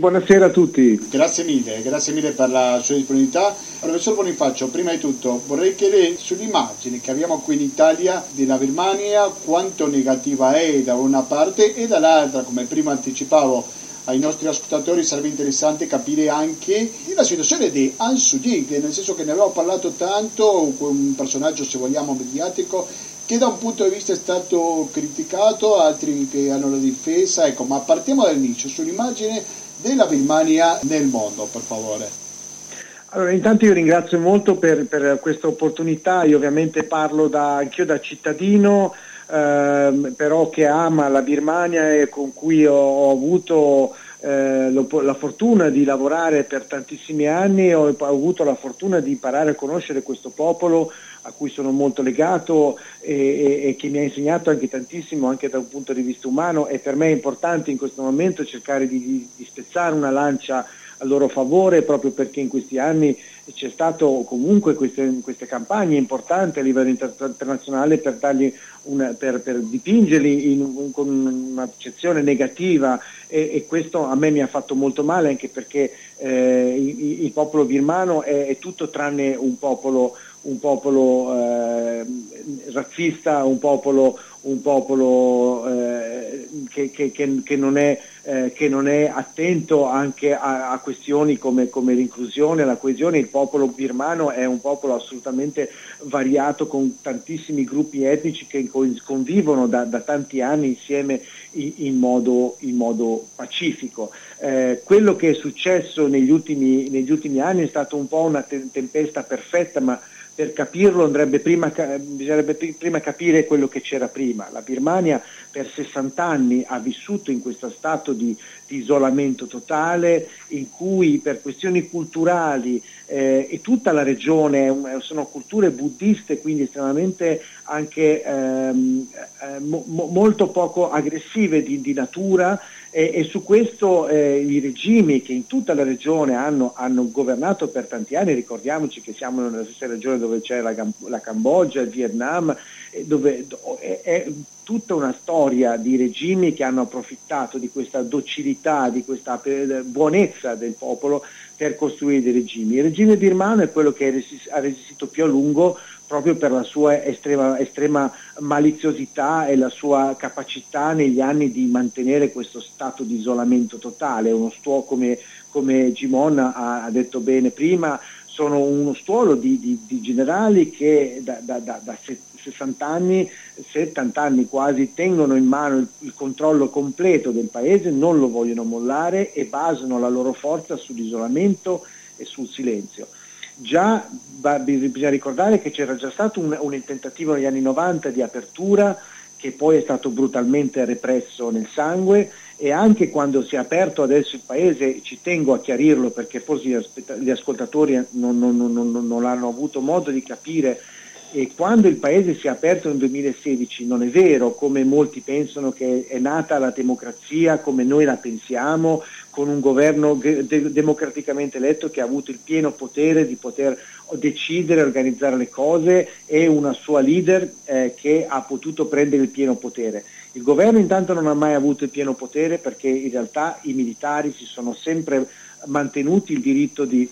Buonasera a tutti. Grazie mille, grazie mille per la sua disponibilità. Professor Bonifacio, prima di tutto vorrei chiedere sull'immagine che abbiamo qui in Italia della Birmania quanto negativa è da una parte e dall'altra, come prima anticipavo ai nostri ascoltatori sarebbe interessante capire anche la situazione di Aung Suu nel senso che ne abbiamo parlato tanto, un personaggio se vogliamo mediatico che da un punto di vista è stato criticato, altri che hanno la difesa, ecco, ma partiamo dall'inizio, sull'immagine della Birmania nel mondo, per favore. Allora, intanto io ringrazio molto per, per questa opportunità, io ovviamente parlo da, anch'io da cittadino, ehm, però che ama la Birmania e con cui ho, ho avuto eh, la fortuna di lavorare per tantissimi anni, ho, ho avuto la fortuna di imparare a conoscere questo popolo a cui sono molto legato e, e, e, che mi ha insegnato anche tantissimo anche da un punto di vista umano. E per me è importante in questo momento cercare di, di, di spezzare una lancia a loro favore proprio perché in questi anni c'è stato comunque queste, queste campagne importanti a livello internazionale per, dargli una, per, per dipingerli in, con un'accezione negativa. E, e, questo a me mi ha fatto molto male anche perché eh, il, il, popolo birmano è, è tutto tranne un popolo un popolo eh, razzista, un popolo, un popolo eh, che, che, che, non è, eh, che, non è, attento anche a, a questioni come, come, l'inclusione, la coesione. Il popolo birmano è un popolo assolutamente variato con tantissimi gruppi etnici che convivono da, da tanti anni insieme in, in, modo, in modo, pacifico. Eh, quello che è successo negli ultimi, negli ultimi, anni è stato un po' una tempesta perfetta, ma per capirlo prima, bisognerebbe prima capire quello che c'era prima. La Birmania per 60 anni ha vissuto in questo stato di, di isolamento totale in cui per questioni culturali eh, e tutta la regione sono culture buddiste, quindi estremamente anche ehm, eh, mo, molto poco aggressive di, di natura e, e su questo eh, i regimi che in tutta la regione hanno, hanno, governato per tanti anni, ricordiamoci che siamo nella stessa regione dove c'è la, la Cambogia, il Vietnam, dove è, è, tutta una storia di regimi che hanno approfittato di questa docilità, di questa buonezza del popolo per costruire dei regimi. Il regime birmano è quello che ha resistito più a lungo proprio per la sua estrema, estrema, maliziosità e la sua capacità negli anni di mantenere questo stato di isolamento totale. Uno stuolo, come, come Gimon ha, ha, detto bene prima, sono uno stuolo di, di, di generali che da, da, da, da 60 anni, 70 anni quasi, tengono in mano il, il controllo completo del paese, non lo vogliono mollare e basano la loro forza sull'isolamento e sul silenzio già bisogna ricordare che c'era già stato un, un, tentativo negli anni 90 di apertura che poi è stato brutalmente represso nel sangue e anche quando si è aperto adesso il paese, ci tengo a chiarirlo perché forse gli ascoltatori non, non, non, non hanno avuto modo di capire. E quando il paese si è aperto nel 2016 non è vero come molti pensano che è nata la democrazia come noi la pensiamo, con un governo de- democraticamente eletto che ha avuto il pieno potere di poter decidere, organizzare le cose e una sua leader eh, che ha potuto prendere il pieno potere. Il governo intanto non ha mai avuto il pieno potere perché in realtà i militari si sono sempre mantenuti il diritto di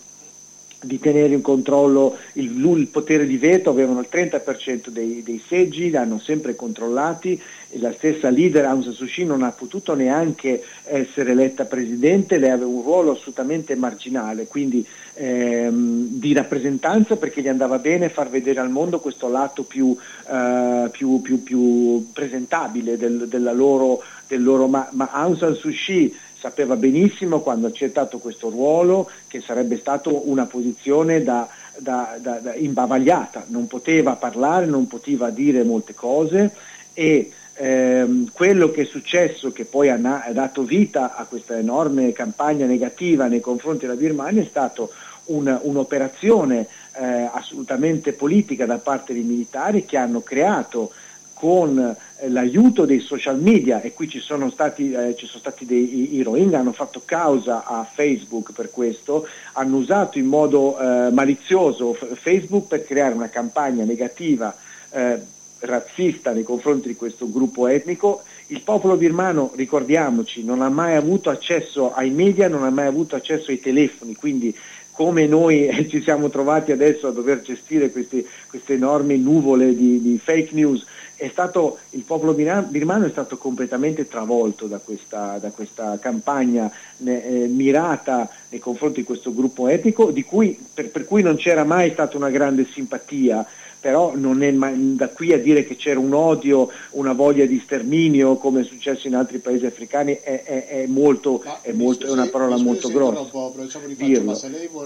di tenere in controllo il, il, potere di veto, avevano il 30% dei, dei, seggi, li hanno sempre controllati, e la stessa leader Aung San Suu Kyi non ha potuto neanche essere eletta presidente, lei aveva un ruolo assolutamente marginale, quindi ehm, di rappresentanza perché gli andava bene far vedere al mondo questo lato più, eh, più, più, più presentabile del, loro, del loro ma, ma Aung San Suu Kyi sapeva benissimo quando ha accettato questo ruolo che sarebbe stata una posizione da, da, da, da, imbavagliata, non poteva parlare, non poteva dire molte cose e ehm, quello che è successo, che poi ha, ha, dato vita a questa enorme campagna negativa nei confronti della Birmania, è stato un, un'operazione eh, assolutamente politica da parte dei militari che hanno creato con eh, l'aiuto dei social media e qui ci sono stati, eh, ci sono stati dei, i Rohingya hanno fatto causa a Facebook per questo, hanno usato in modo eh, malizioso Facebook per creare una campagna negativa eh, razzista nei confronti di questo gruppo etnico. Il popolo birmano, ricordiamoci, non ha mai avuto accesso ai media, non ha mai avuto accesso ai telefoni, quindi come noi ci siamo trovati adesso a dover gestire queste, queste enormi nuvole di, di fake news, stato, il popolo birmano è stato completamente travolto da questa, da questa campagna eh, mirata nei confronti di questo gruppo etnico, cui, per, per cui non c'era mai stata una grande simpatia però non è da qui a dire che c'era un odio, una voglia di sterminio come è successo in altri paesi africani è, è, è, molto, è molto, una parola molto grossa.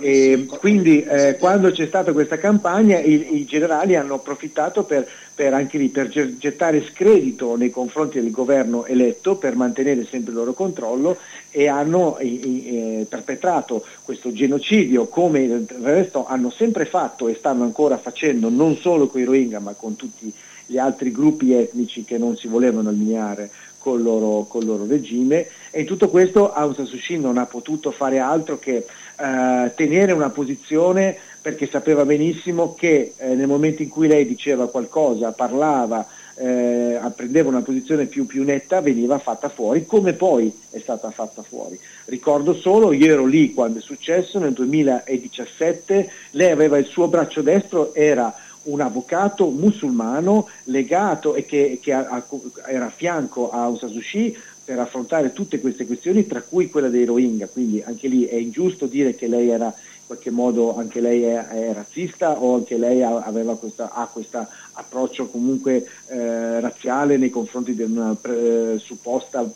E quindi eh, quando c'è stata questa campagna i, i generali hanno approfittato per per, anche lì, per gettare scredito nei confronti del governo eletto per mantenere sempre il loro controllo e hanno eh, perpetrato questo genocidio come del resto hanno sempre fatto e stanno ancora facendo non solo con i Rohingya ma con tutti gli altri gruppi etnici che non si volevano allineare col loro, col loro regime e in tutto questo Aung San Suu Kyi non ha potuto fare altro che eh, tenere una posizione perché sapeva benissimo che eh, nel momento in cui lei diceva qualcosa, parlava, eh, prendeva una posizione più, più, netta, veniva fatta fuori, come poi è stata fatta fuori. Ricordo solo, io ero lì quando è successo, nel 2017, lei aveva il suo braccio destro, era un avvocato musulmano legato e che, che a, a, era a fianco a Aung San Suu Kyi per affrontare tutte queste questioni, tra cui quella dei Rohingya, quindi anche lì è ingiusto dire che lei era in qualche modo anche lei è, è razzista o anche lei ha, questo approccio comunque eh, razziale nei confronti di una pre, supposta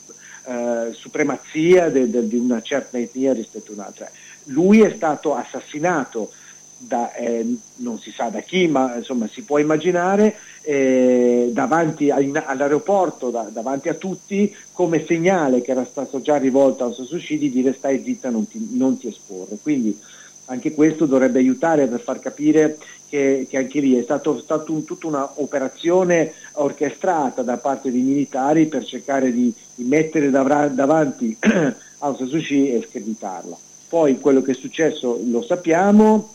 eh, supremazia di una certa etnia rispetto a un'altra. Lui è stato assassinato da, eh, non si sa da chi, ma insomma si può immaginare, eh, davanti a, in, all'aeroporto, da, davanti a tutti, come segnale che era stato già rivolto a Sasushi di dire stai zitta, non ti, non ti esporre. Quindi anche questo dovrebbe aiutare per far capire che, che anche lì è stato un, tutta un'operazione orchestrata da parte dei militari per cercare di, di mettere davra, davanti a Sasushi e screditarla. Poi quello che è successo lo sappiamo,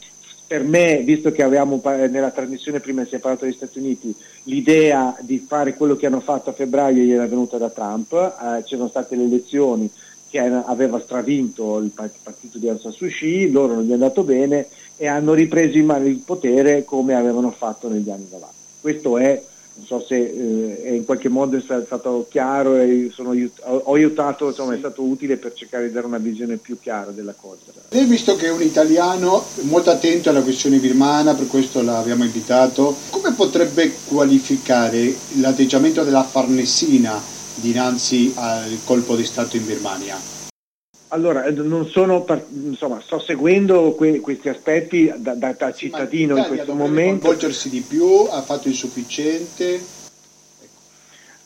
per me, visto che avevamo nella trasmissione prima si è parlato degli Stati Uniti, l'idea di fare quello che hanno fatto a febbraio gli era venuta da Trump, eh, c'erano state le elezioni che aveva stravinto il partito di Aung San Suu Kyi, loro non gli è andato bene e hanno ripreso in mano il potere come avevano fatto negli anni davanti. Questo è non so se eh, in qualche modo è stato chiaro e aiut- ho aiutato, insomma, sì. è stato utile per cercare di dare una visione più chiara della cosa. Lei visto che è un italiano molto attento alla questione birmana, per questo l'abbiamo invitato, come potrebbe qualificare l'atteggiamento della Farnesina dinanzi al colpo di Stato in Birmania? Allora, eh, non sono, insomma, sto seguendo que- questi aspetti da, da, da cittadino in questo momento. coinvolgersi di più, ha fatto il sufficiente?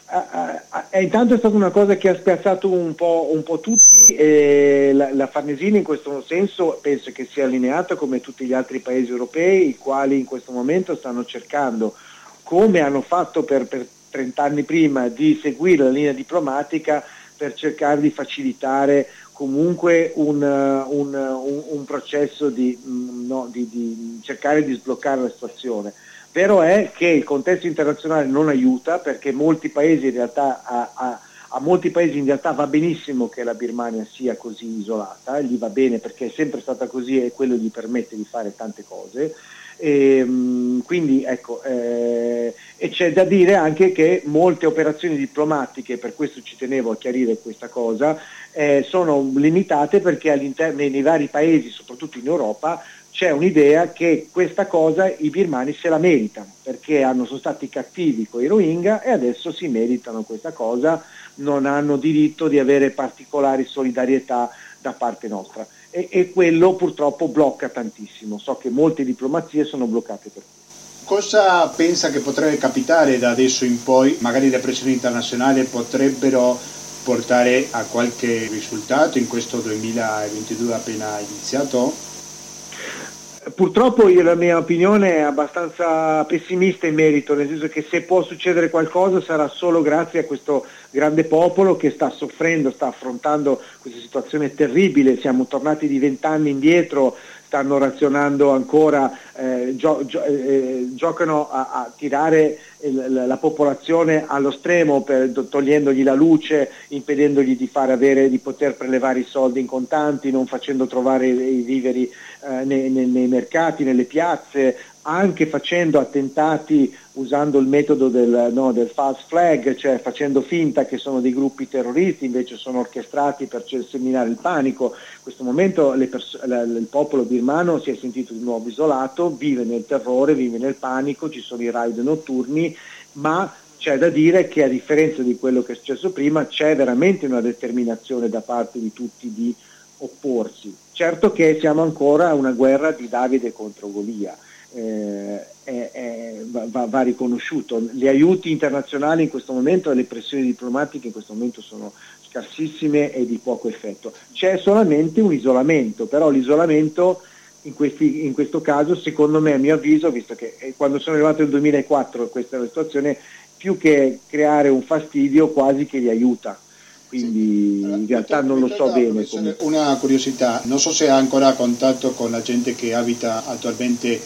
Ah, ah, eh, intanto è stata una cosa che ha spiazzato un po', un po tutti e la, la, Farnesina in questo senso penso che sia allineata come tutti gli altri paesi europei i quali in questo momento stanno cercando come hanno fatto per, per 30 anni prima di seguire la linea diplomatica per cercare di facilitare comunque un, un, un, un processo di, mm, no, di, di, cercare di sbloccare la situazione. Vero è che il contesto internazionale non aiuta perché molti paesi in realtà, a, a, a molti paesi in realtà va benissimo che la Birmania sia così isolata, gli va bene perché è sempre stata così e quello gli permette di fare tante cose. E, ehm, quindi ecco, eh, e c'è da dire anche che molte operazioni diplomatiche, per questo ci tenevo a chiarire questa cosa, eh, sono limitate perché nei vari paesi, soprattutto in Europa, c'è un'idea che questa cosa i birmani se la meritano, perché hanno, sono stati cattivi con i Rohingya e adesso si meritano questa cosa, non hanno diritto di avere particolari solidarietà da parte nostra e, e quello purtroppo blocca tantissimo. So che molte diplomazie sono bloccate per questo. Cosa pensa che potrebbe capitare da adesso in poi? Magari le pressioni internazionali potrebbero portare a qualche risultato in questo 2022 appena iniziato? Purtroppo io, la mia opinione è abbastanza pessimista in merito, nel senso che se può succedere qualcosa sarà solo grazie a questo grande popolo che sta soffrendo, sta affrontando questa situazione terribile, siamo tornati di vent'anni indietro, stanno razionando ancora, eh, gio- gio- eh, giocano a, a tirare il, la popolazione allo stremo per, togliendogli la luce, impedendogli di, avere, di, poter prelevare i soldi in contanti, non facendo trovare i, i viveri eh, nei, nei, nei mercati, nelle piazze, anche facendo attentati usando il metodo del, no, del, false flag, cioè facendo finta che sono dei gruppi terroristi, invece sono orchestrati per seminare il panico. In questo momento pers- il popolo birmano si è sentito di nuovo isolato, vive nel terrore, vive nel panico, ci sono i raid notturni, ma c'è da dire che a differenza di quello che è successo prima c'è veramente una determinazione da parte di tutti di opporsi. Certo che siamo ancora a una guerra di Davide contro Golia eh, è, è, va, va, riconosciuto. Gli aiuti internazionali in questo momento e le pressioni diplomatiche in questo momento sono scarsissime e di poco effetto. C'è solamente un isolamento, però l'isolamento in, questi, in questo caso, secondo me, a mio avviso, visto che eh, quando sono arrivato nel 2004 questa è la situazione, più che creare un fastidio quasi che li aiuta quindi sì. in realtà non lo so bene. Una curiosità, non so se ha ancora contatto con la gente che abita attualmente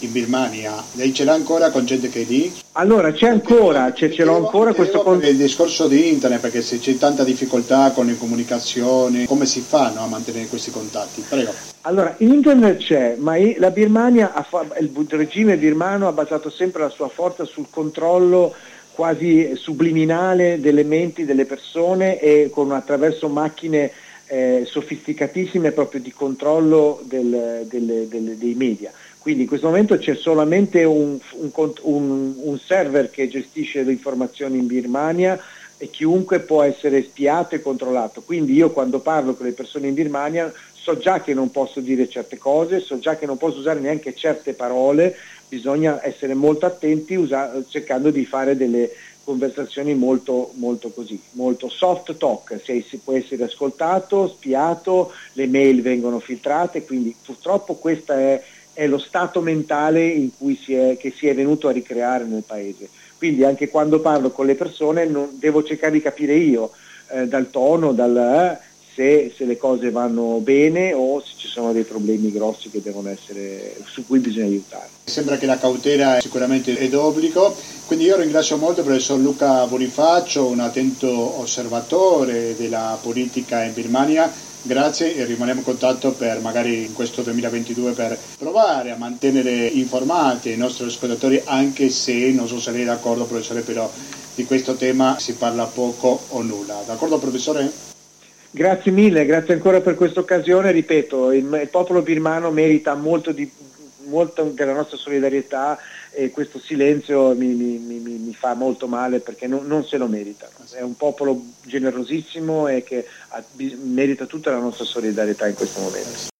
in Birmania, lei ce l'ha ancora con gente che è lì? Allora c'è ancora, c'è, ce l'ho ancora questo con... Il discorso di internet, perché se c'è tanta difficoltà con le comunicazioni, come si fa no, a mantenere questi contatti? Prego. Allora, internet c'è, ma la Birmania, il regime birmano ha basato sempre la sua forza sul controllo quasi subliminale delle menti delle persone e con, attraverso macchine eh, sofisticatissime proprio di controllo del, delle, delle, dei media. Quindi in questo momento c'è solamente un, un, un, un server che gestisce le informazioni in Birmania e chiunque può essere spiato e controllato. Quindi io quando parlo con le persone in Birmania so già che non posso dire certe cose, so già che non posso usare neanche certe parole, bisogna essere molto attenti usa- cercando di fare delle conversazioni molto, molto così, molto soft talk, si, si può essere ascoltato, spiato, le mail vengono filtrate, quindi purtroppo questo è è lo stato mentale si è, che si è venuto a ricreare nel paese. Quindi anche quando parlo con le persone non, devo cercare di capire io eh, dal tono, dal, eh, se, se, le cose vanno bene o se ci sono dei problemi grossi essere, su cui bisogna aiutare. Sembra che la cautela sicuramente è d'obbligo, quindi io ringrazio molto il professor Luca Bonifacio, un attento osservatore della politica in Birmania Grazie e rimaniamo in contatto per magari in questo 2022 per provare a mantenere informati i nostri ascoltatori anche se non so se lei è d'accordo professore però di questo tema si parla poco o nulla. D'accordo professore? Grazie mille, grazie ancora per questa occasione. Ripeto, il, il popolo birmano merita molto, di, molto della nostra solidarietà e questo silenzio mi, mi, mi, mi fa molto male perché non, non, se lo meritano. È un popolo generosissimo e che ha, merita tutta la nostra solidarietà in questo momento.